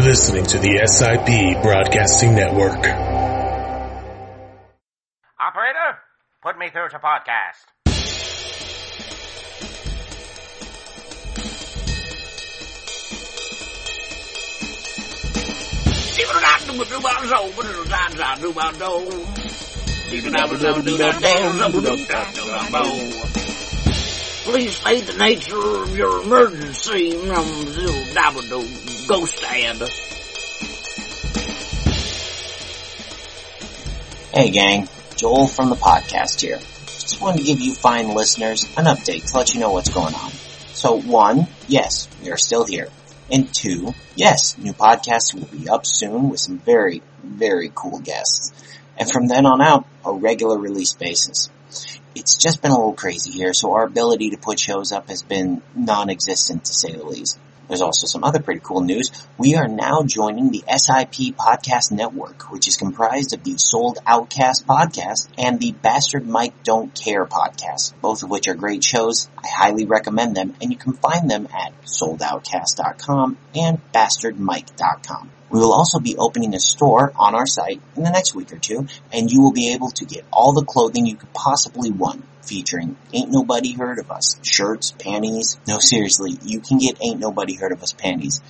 You're listening to the SIP Broadcasting Network. Operator, put me through to podcast. Please state the nature of your emergency. Um, Ghost ad. Hey gang, Joel from the podcast here. Just wanted to give you fine listeners an update to let you know what's going on. So one, yes, we are still here. And two, yes, new podcasts will be up soon with some very, very cool guests. And from then on out, a regular release basis. It's just been a little crazy here, so our ability to put shows up has been non-existent to say the least. There's also some other pretty cool news. We are now joining the SIP Podcast Network, which is comprised of the Sold Outcast podcast and the Bastard Mike Don't Care podcast, both of which are great shows. I highly recommend them, and you can find them at soldoutcast.com and bastardmike.com. We will also be opening a store on our site in the next week or two, and you will be able to get all the clothing you could possibly want, featuring Ain't Nobody Heard of Us shirts, panties. No, seriously, you can get Ain't Nobody Heard of Us panties.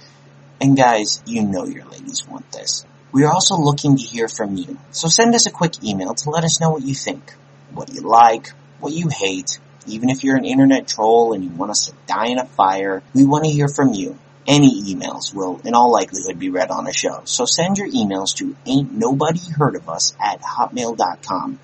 And guys, you know your ladies want this. We are also looking to hear from you, so send us a quick email to let us know what you think, what you like, what you hate. Even if you're an internet troll and you want us to die in a fire, we want to hear from you any emails will in all likelihood be read on a show. So send your emails to ain't nobody heard of us at hotmail.com.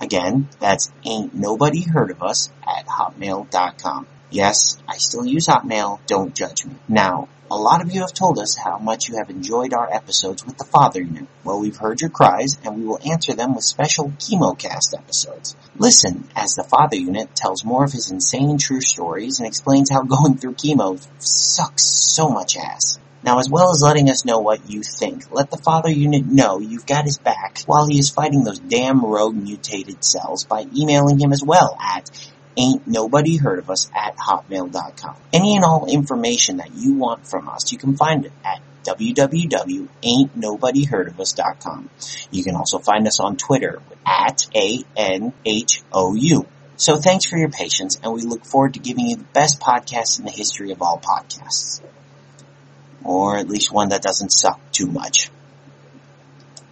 Again, that's ain't nobody heard of us at hotmail.com. Yes, I still use Hotmail. Don't judge me. Now, a lot of you have told us how much you have enjoyed our episodes with the Father Unit. Well, we've heard your cries and we will answer them with special ChemoCast episodes. Listen as the Father Unit tells more of his insane true stories and explains how going through chemo sucks so much ass. Now, as well as letting us know what you think, let the Father Unit know you've got his back while he is fighting those damn rogue mutated cells by emailing him as well at ain't nobody heard of us at hotmail.com. Any and all information that you want from us, you can find it at www.ain'tnobodyheardofus.com. You can also find us on Twitter at A-N-H-O-U. So thanks for your patience and we look forward to giving you the best podcast in the history of all podcasts. Or at least one that doesn't suck too much.